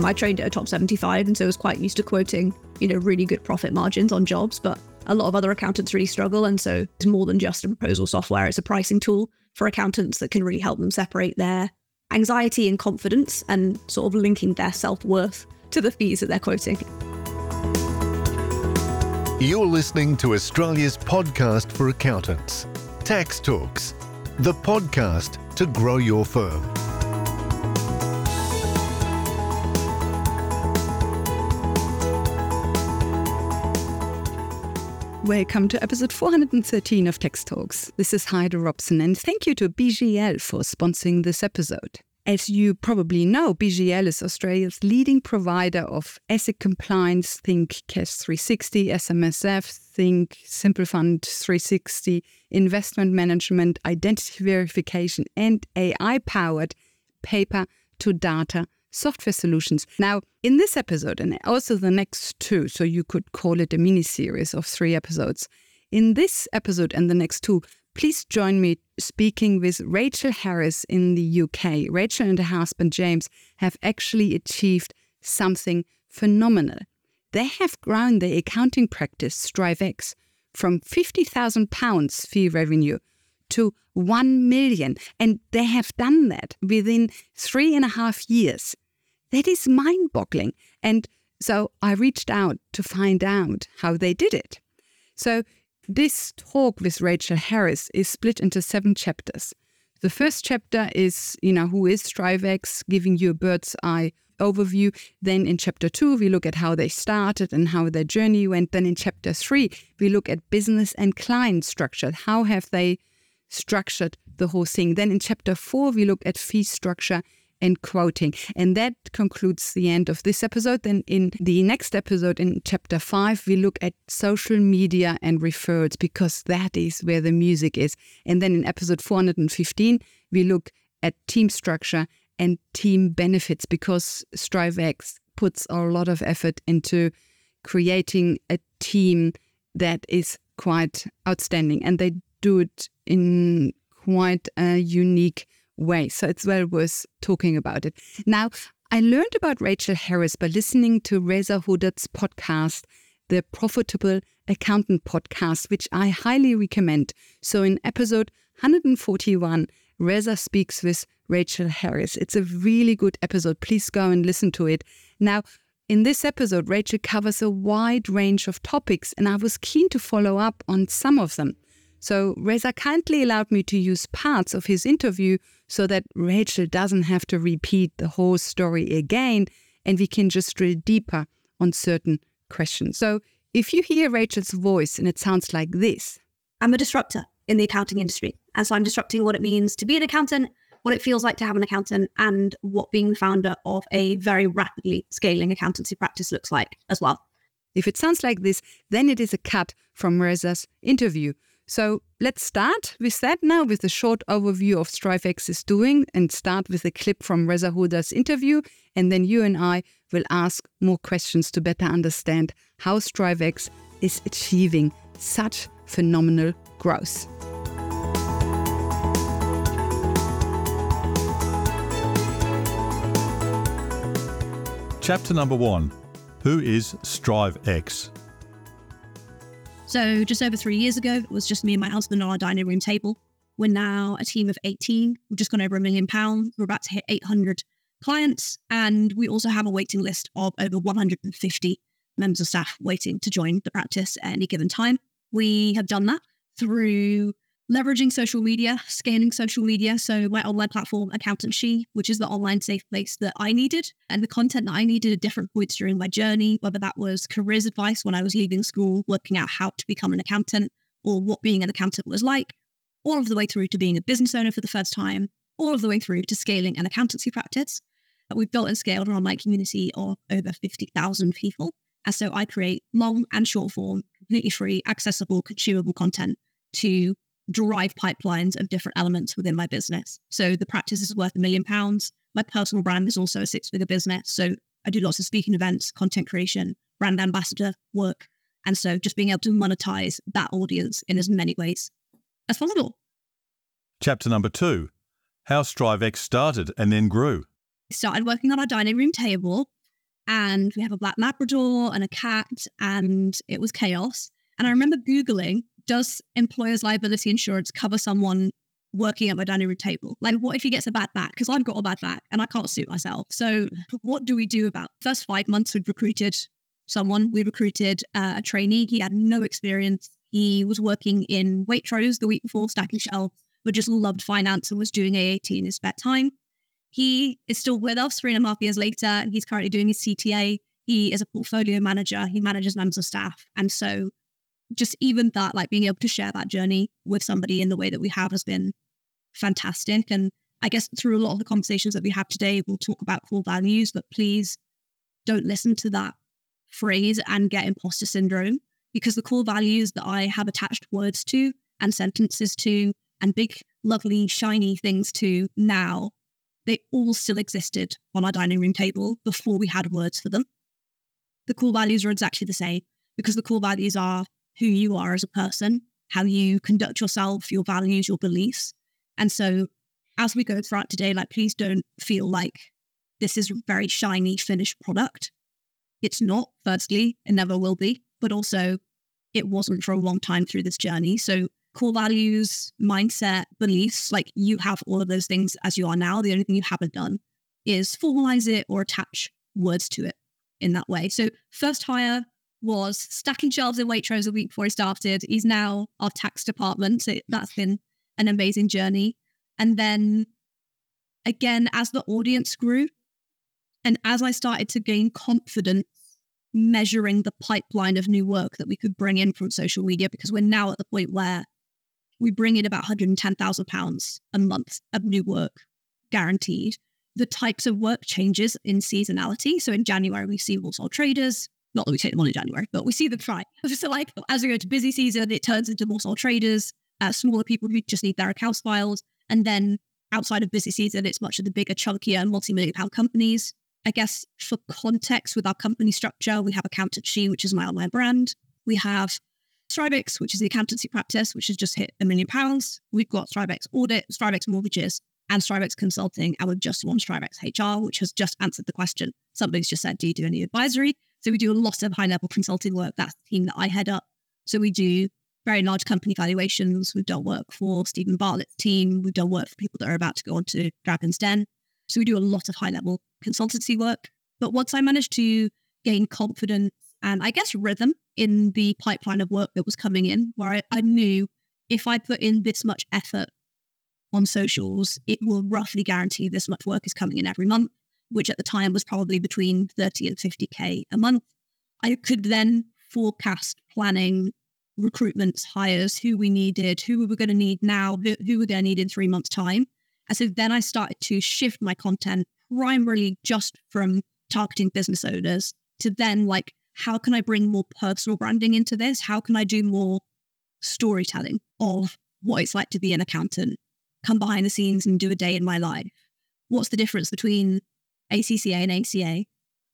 Um, I trained at a top 75 and so I was quite used to quoting, you know, really good profit margins on jobs. But a lot of other accountants really struggle. And so it's more than just a proposal software, it's a pricing tool for accountants that can really help them separate their anxiety and confidence and sort of linking their self worth to the fees that they're quoting. You're listening to Australia's podcast for accountants, Tax Talks, the podcast to grow your firm. Welcome to episode 413 of Tax Talks. This is Heide Robson, and thank you to BGL for sponsoring this episode. As you probably know, BGL is Australia's leading provider of ASIC compliance. Think CAS 360, SMSF, think Simple Fund 360, investment management, identity verification, and AI powered paper to data software solutions. Now, in this episode and also the next two, so you could call it a mini series of three episodes. In this episode and the next two, please join me speaking with Rachel Harris in the UK. Rachel and her husband James have actually achieved something phenomenal. They have grown their accounting practice, StriveX, from £50,000 fee revenue to 1 million. And they have done that within three and a half years. That is mind boggling. And so I reached out to find out how they did it. So this talk with Rachel Harris is split into seven chapters. The first chapter is, you know, who is StriveX, giving you a bird's eye overview. Then in chapter two, we look at how they started and how their journey went. Then in chapter three, we look at business and client structure. How have they structured the whole thing? Then in chapter four, we look at fee structure and quoting. And that concludes the end of this episode. Then in the next episode, in chapter five, we look at social media and referrals because that is where the music is. And then in episode 415, we look at team structure and team benefits because StriveX puts a lot of effort into creating a team that is quite outstanding and they do it in quite a unique way. So it's well worth talking about it. Now, I learned about Rachel Harris by listening to Reza Hudat's podcast, the Profitable Accountant podcast, which I highly recommend. So in episode 141, Reza speaks with Rachel Harris. It's a really good episode. Please go and listen to it. Now, in this episode, Rachel covers a wide range of topics, and I was keen to follow up on some of them. So Reza kindly allowed me to use parts of his interview so that Rachel doesn't have to repeat the whole story again and we can just drill deeper on certain questions. So if you hear Rachel's voice and it sounds like this I'm a disruptor in the accounting industry. And so I'm disrupting what it means to be an accountant, what it feels like to have an accountant, and what being the founder of a very rapidly scaling accountancy practice looks like as well. If it sounds like this, then it is a cut from Reza's interview. So let's start with that now with a short overview of StriveX is doing and start with a clip from Reza Hudat's interview. And then you and I will ask more questions to better understand how StriveX is achieving such phenomenal growth. Chapter number one Who is StriveX? So just over three years ago, it was just me and my husband on our dining room table. We're now a team of 18. We've just gone over a million pounds. We're about to hit 800 clients. And we also have a waiting list of over 150 members of staff waiting to join the practice at any given time. We have done that through leveraging social media, scaling social media. So my online platform, Accountant She, which is the online safe place that I needed, and the content that I needed at different points during my journey, whether that was careers advice when I was leaving school, working out how to become an accountant, or what being an accountant was like, all of the way through to being a business owner for the first time, all of the way through to scaling an accountancy practice. We've built and scaled an online community of over 50,000 people. And so I create long and short form, completely free, accessible, consumable content to drive pipelines of different elements within my business. So the practice is worth a million pounds. My personal brand is also a six figure business. So I do lots of speaking events, content creation, brand ambassador work. And so just being able to monetize that audience in as many ways as possible. Chapter number two How StriveX started and then grew. Started working on our dining room table and we have a black Labrador and a cat, and it was chaos. And I remember Googling, does employer's liability insurance cover someone working at my dining room table? Like, what if he gets a bad back? Because I've got a bad back and I can't suit myself. So, what do we do about first five months? We've recruited someone. We recruited uh, a trainee. He had no experience. He was working in Waitrose the week before, stacking shelves, but just loved finance and was doing AAT in his spare time. He is still with us three and a half years later, and he's currently doing his CTA. He is a portfolio manager. He manages members of staff. And so just even that, like being able to share that journey with somebody in the way that we have has been fantastic. And I guess through a lot of the conversations that we have today, we'll talk about core values, but please don't listen to that phrase and get imposter syndrome because the core values that I have attached words to and sentences to and big, lovely, shiny things to now, they all still existed on our dining room table before we had words for them. The core values are exactly the same because the core values are who you are as a person, how you conduct yourself, your values, your beliefs. And so as we go throughout today, like please don't feel like this is a very shiny finished product. It's not, firstly, it never will be, but also it wasn't for a long time through this journey. So core values, mindset, beliefs, like you have all of those things as you are now. The only thing you haven't done is formalize it or attach words to it in that way. So first hire was stacking shelves in Waitrose a week before he started. He's now our tax department. So that's been an amazing journey. And then again, as the audience grew and as I started to gain confidence measuring the pipeline of new work that we could bring in from social media, because we're now at the point where we bring in about £110,000 a month of new work guaranteed. The types of work changes in seasonality. So in January, we see more sole traders, not that we take them on in January, but we see them try. So, like, as we go to busy season, it turns into more sole traders, uh, smaller people who just need their accounts filed. And then outside of busy season, it's much of the bigger, chunkier, multi million pound companies. I guess for context with our company structure, we have Accountant She, which is my online brand. We have Strivex, which is the accountancy practice, which has just hit a million pounds. We've got Strivex Audit, Strivex Mortgages, and Strivex Consulting. And we've just launched Strivex HR, which has just answered the question. Somebody's just said, Do you do any advisory? So we do a lot of high level consulting work. That's the team that I head up. So we do very large company valuations. We've done work for Steven Bartlett's team. We've done work for people that are about to go on to Dragon's Den. So we do a lot of high level consultancy work. But once I managed to gain confidence and I guess rhythm in the pipeline of work that was coming in, where I, I knew if I put in this much effort on socials, it will roughly guarantee this much work is coming in every month which at the time was probably between 30 and 50K a month. I could then forecast planning recruitments, hires, who we needed, who we were going to need now, who, who we're going to need in three months' time. And so then I started to shift my content primarily just from targeting business owners to then like, how can I bring more personal branding into this? How can I do more storytelling of what it's like to be an accountant? Come behind the scenes and do a day in my life. What's the difference between ACCA and ACA.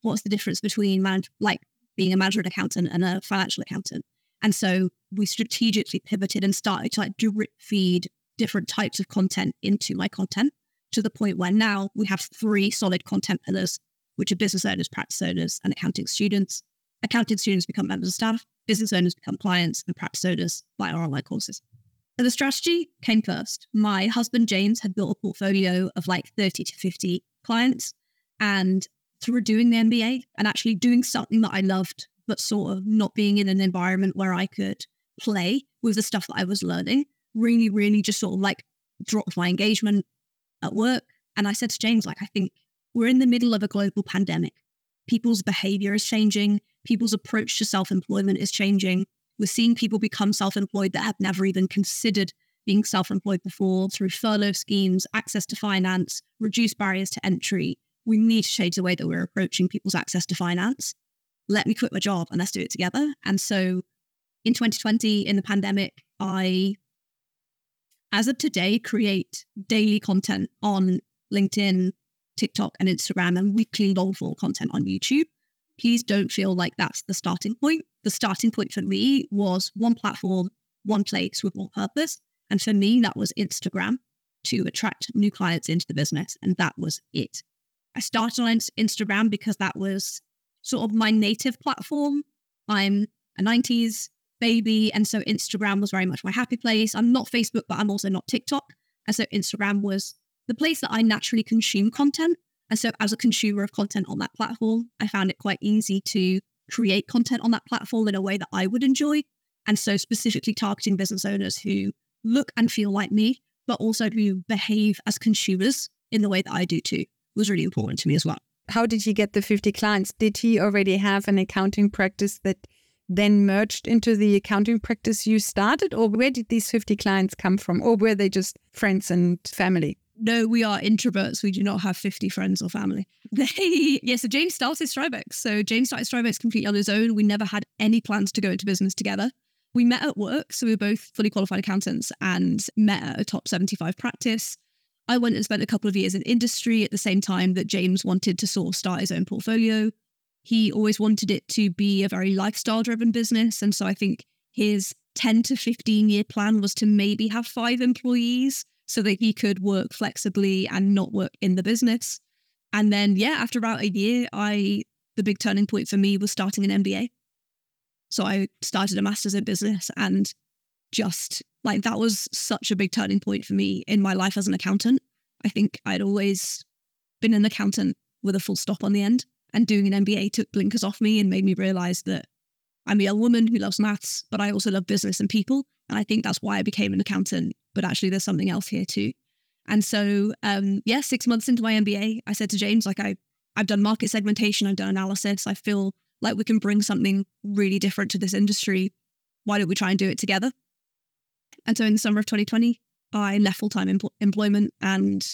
What's the difference between manage, like being a management accountant and a financial accountant? And so we strategically pivoted and started to like drip feed different types of content into my content to the point where now we have three solid content pillars, which are business owners, practice owners, and accounting students. Accounting students become members of staff, business owners become clients, and practice owners buy our online courses. So the strategy came first. My husband, James, had built a portfolio of like 30 to 50 clients and through doing the MBA and actually doing something that I loved, but sort of not being in an environment where I could play with the stuff that I was learning, really, really just sort of like dropped my engagement at work. And I said to James, like, I think we're in the middle of a global pandemic. People's behavior is changing. People's approach to self employment is changing. We're seeing people become self employed that have never even considered being self employed before through furlough schemes, access to finance, reduced barriers to entry, we need to change the way that we're approaching people's access to finance. Let me quit my job and let's do it together. And so in 2020, in the pandemic, I, as of today, create daily content on LinkedIn, TikTok, and Instagram, and weekly long form content on YouTube. Please don't feel like that's the starting point. The starting point for me was one platform, one place with one purpose. And for me, that was Instagram to attract new clients into the business. And that was it. I started on Instagram because that was sort of my native platform. I'm a 90s baby. And so Instagram was very much my happy place. I'm not Facebook, but I'm also not TikTok. And so Instagram was the place that I naturally consume content. And so as a consumer of content on that platform, I found it quite easy to create content on that platform in a way that I would enjoy. And so specifically targeting business owners who look and feel like me, but also who behave as consumers in the way that I do too was really important to me as well. How did he get the 50 clients? Did he already have an accounting practice that then merged into the accounting practice you started? Or where did these 50 clients come from? Or were they just friends and family? No, we are introverts. We do not have 50 friends or family. They, yeah, so James started Strivex. So James started Strivex completely on his own. We never had any plans to go into business together. We met at work. So we were both fully qualified accountants and met at a top 75 practice. I went and spent a couple of years in industry at the same time that James wanted to sort of start his own portfolio. He always wanted it to be a very lifestyle driven business. And so I think his 10 to 15 year plan was to maybe have five employees so that he could work flexibly and not work in the business. And then, yeah, after about a year, I, the big turning point for me was starting an MBA. So I started a master's in business and just like that was such a big turning point for me in my life as an accountant. I think I'd always been an accountant with a full stop on the end, and doing an MBA took blinkers off me and made me realize that I'm a young woman who loves maths, but I also love business and people. And I think that's why I became an accountant. But actually, there's something else here too. And so, um, yeah, six months into my MBA, I said to James, like, I, I've done market segmentation, I've done analysis. I feel like we can bring something really different to this industry. Why don't we try and do it together? And so in the summer of 2020, I left full time empl- employment and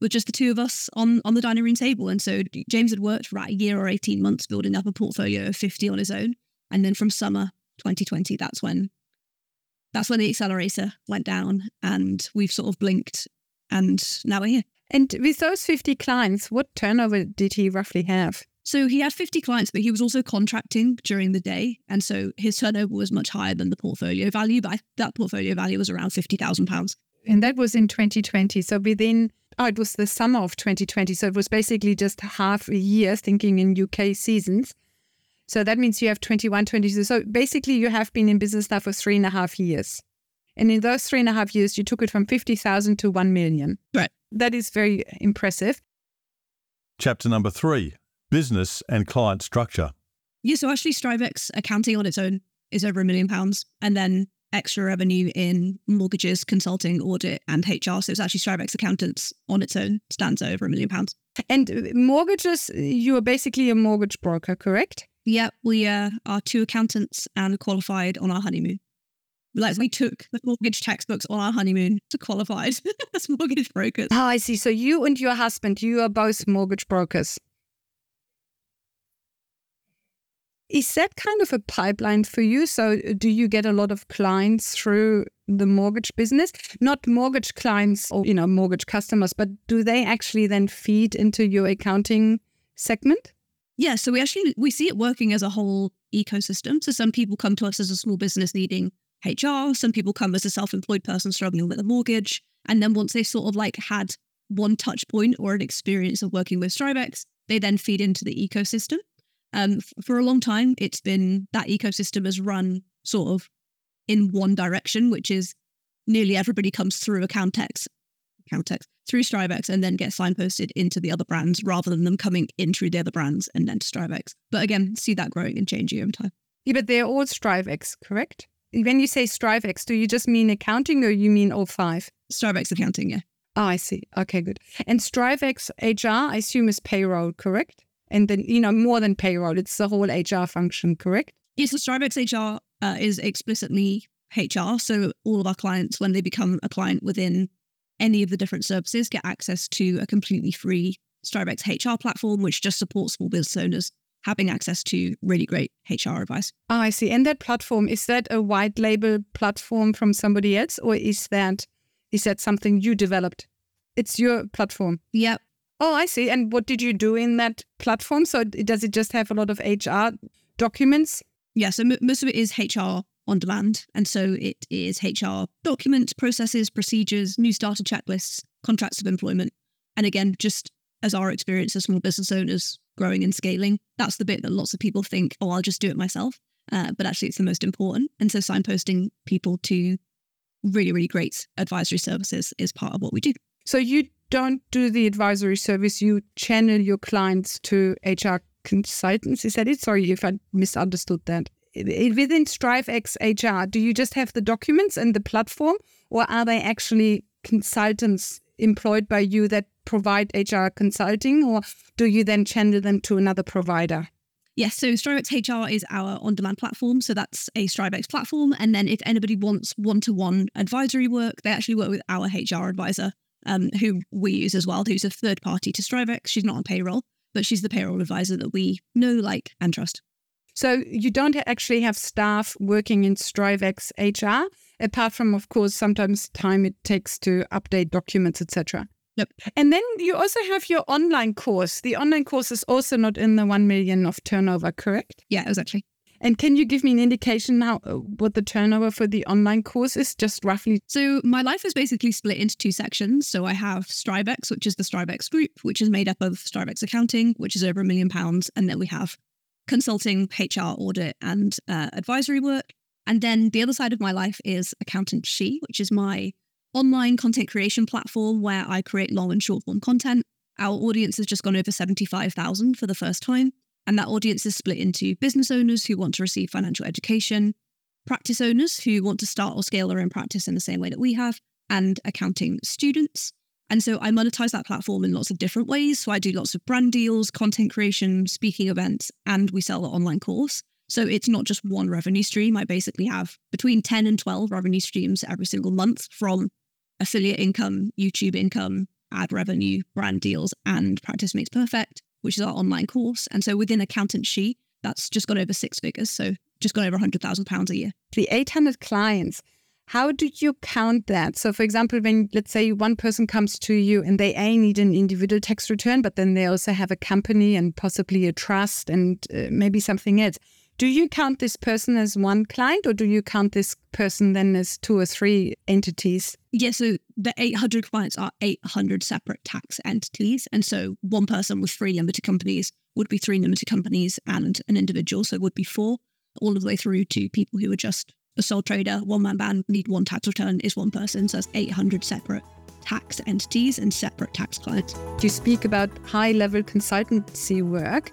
with just the two of us on, on the dining room table. And so James had worked for a year or 18 months building up a portfolio of 50 on his own. And then from summer 2020, that's when that's when the accelerator went down and we've sort of blinked and now we're here. And with those 50 clients, what turnover did he roughly have? So he had 50 clients, but he was also contracting during the day. And so his turnover was much higher than the portfolio value, but that portfolio value was around £50,000. And that was in 2020. So within, oh, it was the summer of 2020. So it was basically just half a year thinking in UK seasons. So that means you have 21, 22. So basically, you have been in business now for three and a half years. And in those three and a half years, you took it from 50,000 to 1 million. Right. That is very impressive. Chapter number three Business and Client Structure. Yeah, so actually, Strivex accounting on its own is over a million pounds. And then extra revenue in mortgages, consulting, audit, and HR. So it's actually Strivex Accountants on its own stands over a million pounds. And mortgages, you are basically a mortgage broker, correct? Yeah, we uh, are two accountants and qualified on our honeymoon. Like we took the mortgage textbooks on our honeymoon to qualified as mortgage brokers. Oh, I see. So you and your husband, you are both mortgage brokers. Is that kind of a pipeline for you? So uh, do you get a lot of clients through the mortgage business? Not mortgage clients or you know mortgage customers, but do they actually then feed into your accounting segment? Yeah, so we actually we see it working as a whole ecosystem. So some people come to us as a small business needing HR, some people come as a self-employed person struggling with a mortgage, and then once they've sort of like had one touch point or an experience of working with Strivex, they then feed into the ecosystem. Um, f- for a long time, it's been that ecosystem has run sort of in one direction, which is nearly everybody comes through Accountant She, Accountex through Strivex and then get signposted into the other brands rather than them coming in through the other brands and then to Strivex. But again, see that growing and changing over time. Yeah, but they're all Strivex, correct? When you say Strivex, do you just mean accounting or you mean all five? Strivex accounting, yeah. Oh, I see. Okay, good. And Strivex HR, I assume, is payroll, correct? And then, you know, more than payroll, it's the whole HR function, correct? Yes, so Strivex HR uh, is explicitly HR. So all of our clients, when they become a client within any of the different services, get access to a completely free Strivex HR platform, which just supports small business owners having access to really great HR advice. Oh, I see. And that platform, is that a white label platform from somebody else or is that is that something you developed? It's your platform. Yep. Oh, I see. And what did you do in that platform? So does it just have a lot of HR documents? Yeah, so m- most of it is HR on demand. And so it is HR documents, processes, procedures, new starter checklists, contracts of employment. And again, just as our experience as small business owners, growing and scaling. That's the bit that lots of people think, oh, I'll just do it myself. Uh, but actually, it's the most important. And so, signposting people to really, really great advisory services is part of what we do. So, you don't do the advisory service, you channel your clients to HR consultants. Is that it? Sorry if I misunderstood that. Within StriveX HR, do you just have the documents and the platform, or are they actually consultants employed by you that provide HR consulting, or do you then channel them to another provider? Yes, so StriveX HR is our on demand platform. So that's a StriveX platform. And then if anybody wants one to one advisory work, they actually work with our HR advisor, um, who we use as well, who's a third party to StriveX. She's not on payroll, but she's the payroll advisor that we know, like, and trust. So you don't actually have staff working in StriveX HR, apart from, of course, sometimes time it takes to update documents, etc. Yep. And then you also have your online course. The online course is also not in the 1 million of turnover, correct? Yeah, exactly. And can you give me an indication now uh, what the turnover for the online course is, just roughly? So my life is basically split into two sections. So I have StriveX, which is the StriveX group, which is made up of StriveX accounting, which is over a million pounds, and then we have consulting, HR, audit, and uh, advisory work. And then the other side of my life is Accountant She, which is my online content creation platform where I create long and short form content. Our audience has just gone over 75,000 for the first time. And that audience is split into business owners who want to receive financial education, practice owners who want to start or scale their own practice in the same way that we have, and accounting students. And so I monetize that platform in lots of different ways. So I do lots of brand deals, content creation, speaking events, and we sell the online course. So it's not just one revenue stream. I basically have between 10 and 12 revenue streams every single month from affiliate income, YouTube income, ad revenue, brand deals, and Practice Makes Perfect, which is our online course. And so within Accountant She, that's just got over six figures. So just got over £100,000 a year. The 800 clients, how do you count that? So, for example, when let's say one person comes to you and they A need an individual tax return, but then they also have a company and possibly a trust and uh, maybe something else. Do you count this person as one client or do you count this person then as two or three entities? Yeah, so the 800 clients are 800 separate tax entities. And so one person with three limited companies would be three limited companies and an individual. So it would be four, all the way through to people who are just a sole trader, one man band, need one tax return is one person. So that's 800 separate tax entities and separate tax clients. You speak about high level consultancy work.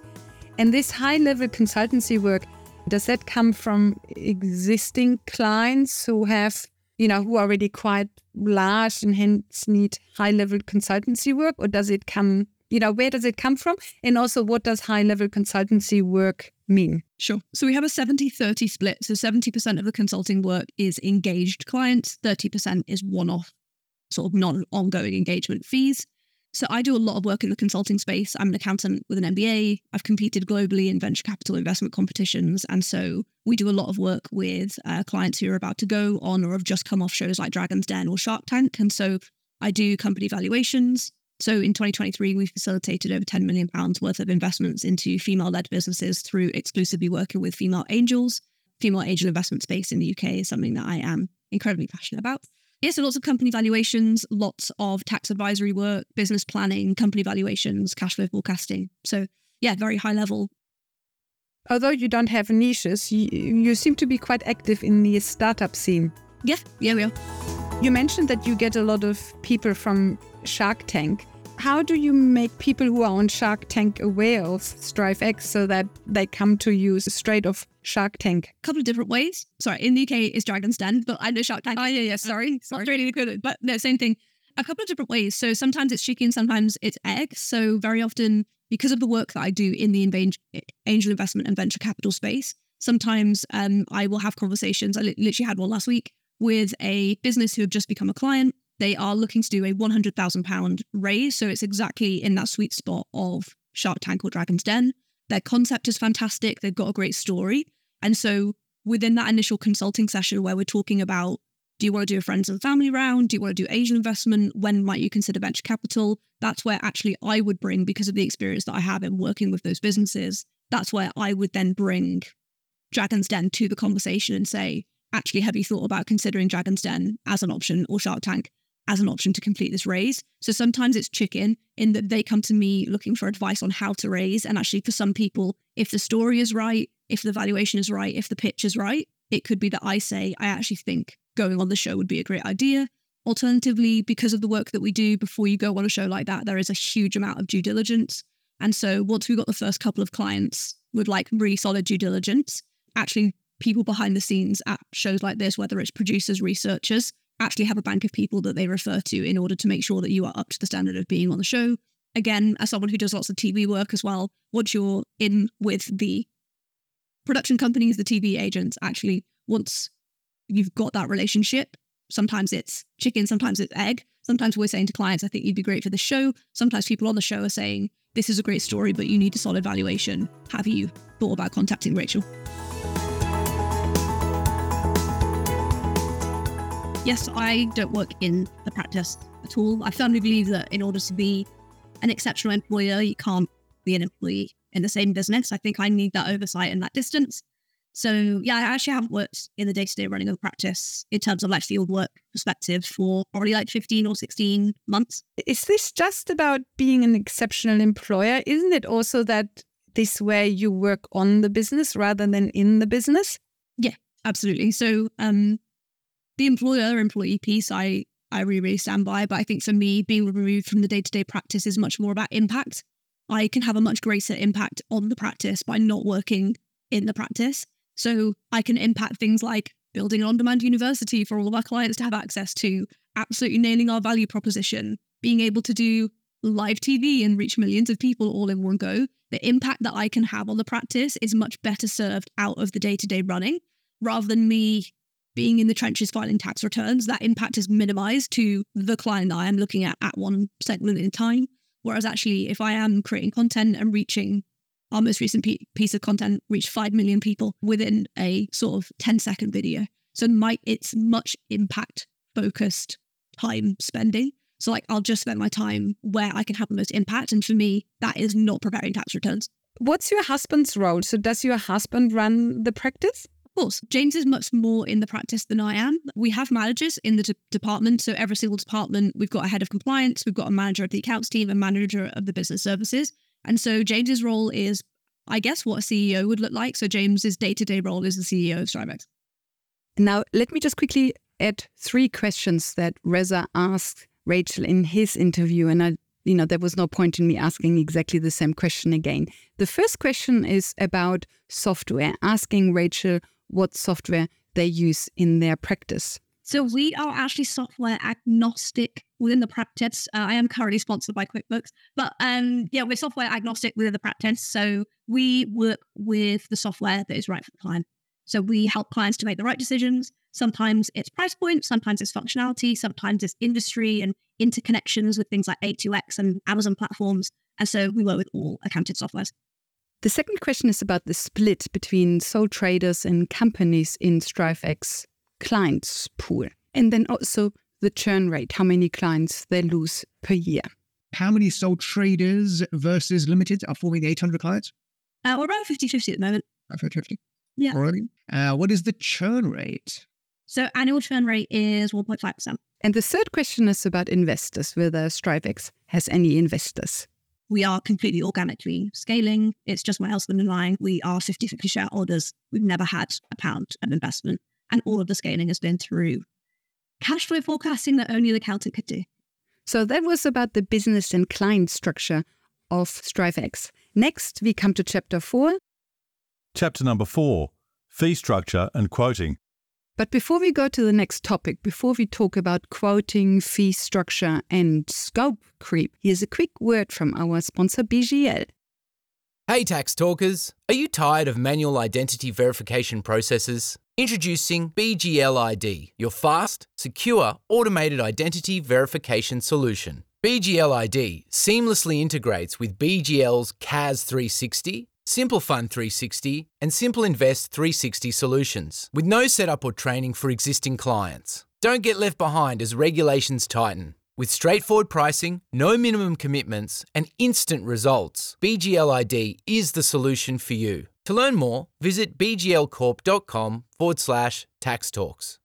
And this high level consultancy work, does that come from existing clients who have, you know, who are already quite large and hence need high level consultancy work? Or does it come, you know, where does it come from? And also, what does high level consultancy work mean? Sure. So we have a 70 30 split. So 70% of the consulting work is engaged clients, 30% is one off, sort of non ongoing engagement fees. So I do a lot of work in the consulting space. I'm an accountant with an MBA. I've competed globally in venture capital investment competitions. And so we do a lot of work with uh, clients who are about to go on or have just come off shows like Dragon's Den or Shark Tank. And so I do company valuations. So in 2023, we facilitated over 10 million pounds worth of investments into female-led businesses through exclusively working with female angels. Female angel investment space in the UK is something that I am incredibly passionate about. Yeah, so lots of company valuations, lots of tax advisory work, business planning, company valuations, cash flow forecasting. So, yeah, very high level. Although you don't have niches, you, you seem to be quite active in the startup scene. Yeah, yeah, we are. You mentioned that you get a lot of people from Shark Tank how do you make people who are on Shark Tank aware of StriveX so that they come to you straight off Shark Tank? A couple of different ways. Sorry, in the UK it's Dragon's Den, but I know Shark Tank. Oh yeah, yeah. Sorry, sorry. Not really good, but no, same thing. A couple of different ways. So sometimes it's chicken, sometimes it's egg. So very often, because of the work that I do in the angel investment and venture capital space, sometimes um, I will have conversations. I literally had one last week with a business who have just become a client they are looking to do a £100,000 raise. So it's exactly in that sweet spot of Shark Tank or Dragon's Den. Their concept is fantastic. They've got a great story. And so within that initial consulting session where we're talking about do you want to do a friends and family round? Do you want to do angel investment? When might you consider venture capital? That's where actually I would bring, because of the experience that I have in working with those businesses, that's where I would then bring Dragon's Den to the conversation and say, actually, have you thought about considering Dragon's Den as an option or Shark Tank? As an option to complete this raise. So sometimes it's chicken in that they come to me looking for advice on how to raise. And actually, for some people, if the story is right, if the valuation is right, if the pitch is right, it could be that I say, I actually think going on the show would be a great idea. Alternatively, because of the work that we do before you go on a show like that, there is a huge amount of due diligence. And so once we got the first couple of clients with like really solid due diligence, actually people behind the scenes at shows like this, whether it's producers, researchers, actually have a bank of people that they refer to in order to make sure that you are up to the standard of being on the show. Again, as someone who does lots of TV work as well, once you're in with the production companies, the TV agents, actually, once you've got that relationship, sometimes it's chicken, sometimes it's egg. Sometimes we're saying to clients, I think you'd be great for the show. Sometimes people on the show are saying, this is a great story, but you need a solid valuation. Have you thought about contacting Rachel? Yes, I don't work in the practice at all. I firmly believe that in order to be an exceptional employer, you can't be an employee in the same business. I think I need that oversight and that distance. So yeah, I actually haven't worked in the day-to-day running of the practice in terms of like field work perspective for probably like 15 or 16 months. Is this just about being an exceptional employer? Isn't it also that this way you work on the business rather than in the business? Yeah, absolutely. So um the employer employee piece I I really, really stand by. But I think for me, being removed from the day-to-day practice is much more about impact. I can have a much greater impact on the practice by not working in the practice. So I can impact things like building an on demand university for all of our clients to have access to, absolutely nailing our value proposition, being able to do live TV and reach millions of people all in one go. The impact that I can have on the practice is much better served out of the day to day running rather than me being in the trenches filing tax returns. That impact is minimized to the client I am looking at at one segment in time. Whereas actually, if I am creating content and reaching our most recent piece of content reached 5 million people within a sort of 10 second video. So my, it's much impact focused time spending. So like I'll just spend my time where I can have the most impact. And for me, that is not preparing tax returns. What's your husband's role? So does your husband run the practice? Of course, James is much more in the practice than I am. We have managers in the de- department. So every single department, we've got a head of compliance, we've got a manager of the accounts team, a manager of the business services. And so James's role is, I guess, what a CEO would look like. So James's day to day role is the CEO of Strivex. Now, let me just quickly add three questions that Reza asked Rachel in his interview. And I, you know, there was no point in me asking exactly the same question again. The first question is about software, asking Rachel what software they use in their practice. So we are actually software agnostic within the practice. Uh, I am currently sponsored by QuickBooks, but um, yeah, we're software agnostic within the practice. So we work with the software that is right for the client. So we help clients to make the right decisions. Sometimes it's price point, sometimes it's functionality, sometimes it's industry and interconnections with things like A2X and Amazon platforms. And so we work with all accounting softwares. The second question is about the split between sole traders and companies in StriveX clients pool. And then also the churn rate, how many clients they lose per year. How many sole traders versus limited are forming the 800 clients? Uh, we're around 50 50 at the moment. 50 50. Yeah. Already. Uh, what is the churn rate? So annual churn rate is 1.5%. And the third question is about investors, whether StriveX has any investors. We are completely organically scaling. It's just my husband and I. We are 50 50 shareholders. We've never had a pound of investment. And all of the scaling has been through cash flow forecasting that only the accountant could do. So that was about the business and client structure of StriveX. Next, we come to chapter four. Chapter number four fee structure and quoting. But before we go to the next topic, before we talk about quoting, fee structure, and scope creep, here's a quick word from our sponsor BGL. Hey, tax talkers! Are you tired of manual identity verification processes? Introducing BGL ID, your fast, secure, automated identity verification solution. BGL ID seamlessly integrates with BGL's CAS 360, Simple Fund 360, and Simple Invest 360 solutions, with no setup or training for existing clients. Don't get left behind as regulations tighten. With straightforward pricing, no minimum commitments, and instant results, BGLID is the solution for you. To learn more, visit bglcorp.com forward slash tax talks.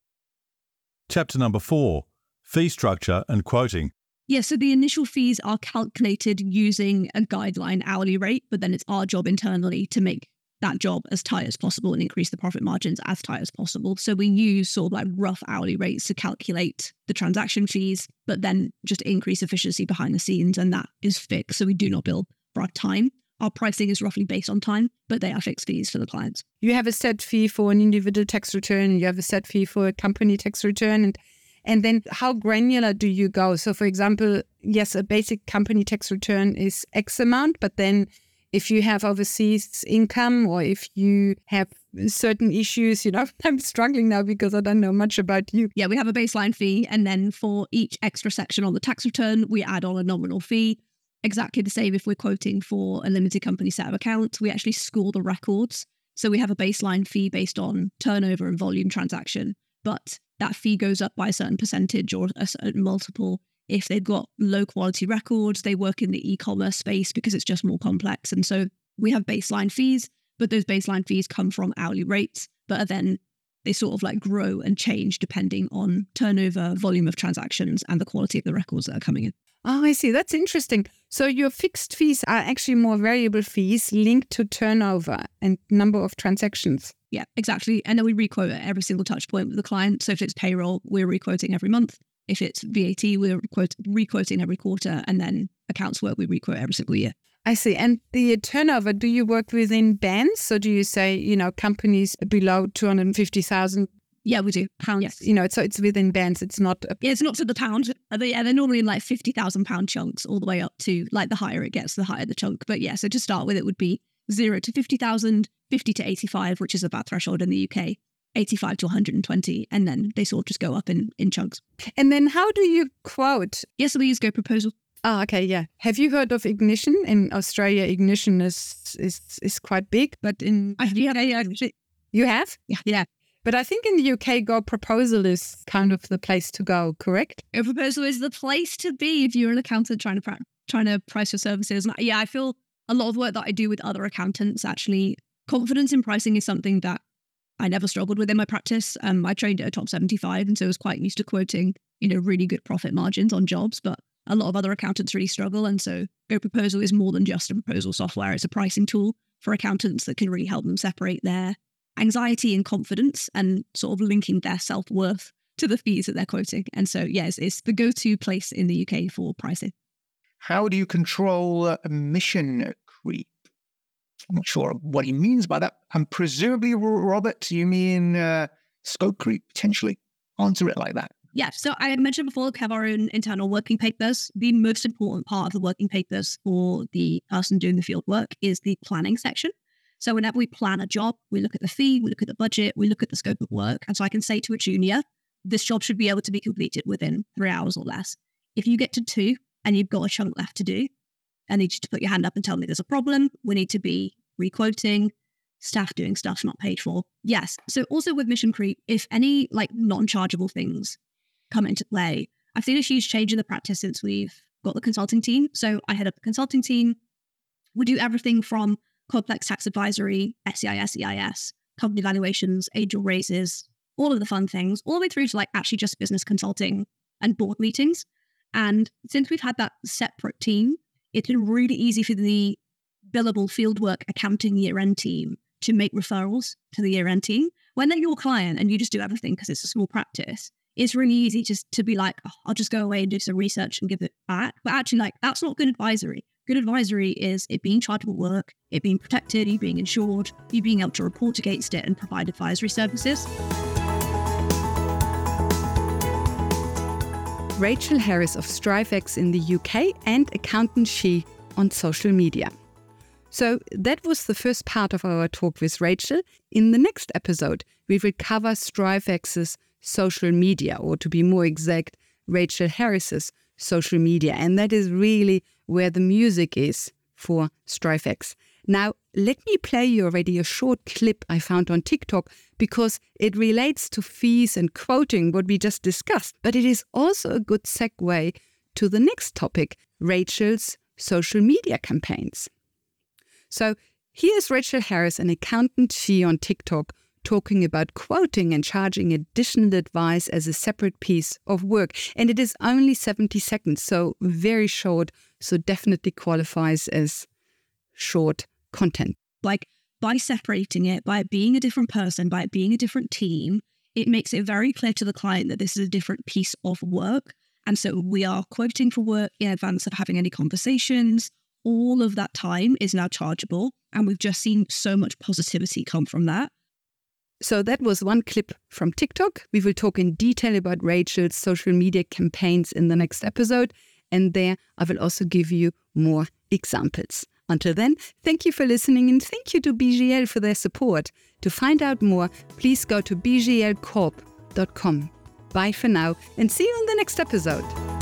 Chapter number four fee structure, and quoting. Yeah, so the initial fees are calculated using a guideline hourly rate, but then it's our job internally to make that job as tight as possible and increase the profit margins as tight as possible. So we use sort of like rough hourly rates to calculate the transaction fees, but then just increase efficiency behind the scenes, and that is fixed. So we do not bill for our time. Our pricing is roughly based on time, but they are fixed fees for the clients. You have a set fee for an individual tax return, you have a set fee for a company tax return, and and then how granular do you go? So, for example, yes, a basic company tax return is X amount, but then if you have overseas income or if you have certain issues, you know, I'm struggling now because I don't know much about you. Yeah, we have a baseline fee. And then for each extra section on the tax return, we add on a nominal fee. Exactly the same if we're quoting for a limited company set of accounts. We actually score the records. So we have a baseline fee based on turnover and volume transaction. But that fee goes up by a certain percentage or a certain multiple if they've got low quality records, they work in the e commerce space because it's just more complex. And so we have baseline fees, but those baseline fees come from hourly rates, but then they sort of like grow and change depending on turnover, volume of transactions, and the quality of the records that are coming in. Oh, I see. That's interesting. So your fixed fees are actually more variable fees linked to turnover and number of transactions. Yeah, exactly. And then we requote at every single touch point with the client. So if it's payroll, we're requoting every month. If it's VAT, we're quote, requoting every quarter. And then accounts work, we requote every single year. I see. And the turnover, do you work within bands? So do you say, you know, companies below 250,000 yeah, we do. Pounds. Yes. You know, so it's within bands. It's not. A- yeah, it's not to the pound. They, yeah, they're normally in like fifty thousand pound chunks, all the way up to like the higher it gets, the higher the chunk. But yeah, so to start with, it would be zero to 50,000, 50 to 85, which is about threshold in the UK. 85 to 120 and then they sort of just go up in in chunks and then how do you quote yes we use go proposal Oh, okay, yeah. Have you heard of Ignition in Australia? Ignition is is is quite big, but in I, yeah, yeah, you have, yeah, yeah. But I think in the UK, Go Proposal is kind of the place to go. Correct? Go Proposal is the place to be if you're an accountant trying to trying to price your services. And yeah, I feel a lot of work that I do with other accountants actually confidence in pricing is something that I never struggled with in my practice. Um, I trained at a top 75, and so I was quite used to quoting, you know, really good profit margins on jobs. But a lot of other accountants really struggle. And so Go Proposal is more than just a proposal software. It's a pricing tool for accountants that can really help them separate their anxiety and confidence and sort of linking their self worth to the fees that they're quoting. And so, yes, it's the go to place in the UK for pricing. How do you control emission creep? I'm not sure what he means by that. And presumably, Robert, you mean uh, scope creep potentially? Answer it like that. Yeah, so I mentioned before we have our own internal working papers. The most important part of the working papers for the person doing the field work is the planning section. So whenever we plan a job, we look at the fee, we look at the budget, we look at the scope of work. And so I can say to a junior, this job should be able to be completed within three hours or less. If you get to two and you've got a chunk left to do, I need you to put your hand up and tell me there's a problem. We need to be requoting, staff doing stuff not paid for. Yes. So also with mission creep, if any like non-chargeable things come into play. I've seen a huge change in the practice since we've got the consulting team. So I head up the consulting team. We do everything from complex tax advisory, SEIS, EIS, company valuations, angel raises, all of the fun things, all the way through to like actually just business consulting and board meetings. And since we've had that separate team, it's been really easy for the billable fieldwork accounting year end team to make referrals to the year end team. When they're your client and you just do everything because it's a small practice, it's really easy just to be like, oh, I'll just go away and do some research and give it back. But actually, like, that's not good advisory. Good advisory is it being chargeable work, it being protected, you being insured, you being able to report against it and provide advisory services. Rachel Harris of StriveX in the UK and accountant she on social media. So that was the first part of our talk with Rachel. In the next episode, we will cover StriveX's social media, or to be more exact, Rachel Harris's social media. And that is really where the music is for StriveX. Now, let me play you already a short clip I found on TikTok because it relates to fees and quoting, what we just discussed. But it is also a good segue to the next topic Rachel's social media campaigns. So, here's Rachel Harris, an accountant she on TikTok, talking about quoting and charging additional advice as a separate piece of work. And it is only 70 seconds, so very short, so definitely qualifies as short content. Like by separating it, by it being a different person, by it being a different team, it makes it very clear to the client that this is a different piece of work. And so we are quoting for work in advance of having any conversations. All of that time is now chargeable. And we've just seen so much positivity come from that. So that was one clip from TikTok. We will talk in detail about Rachel's social media campaigns in the next episode. And there I will also give you more examples. Until then, thank you for listening and thank you to BGL for their support. To find out more, please go to bglcorp.com. Bye for now and see you on the next episode.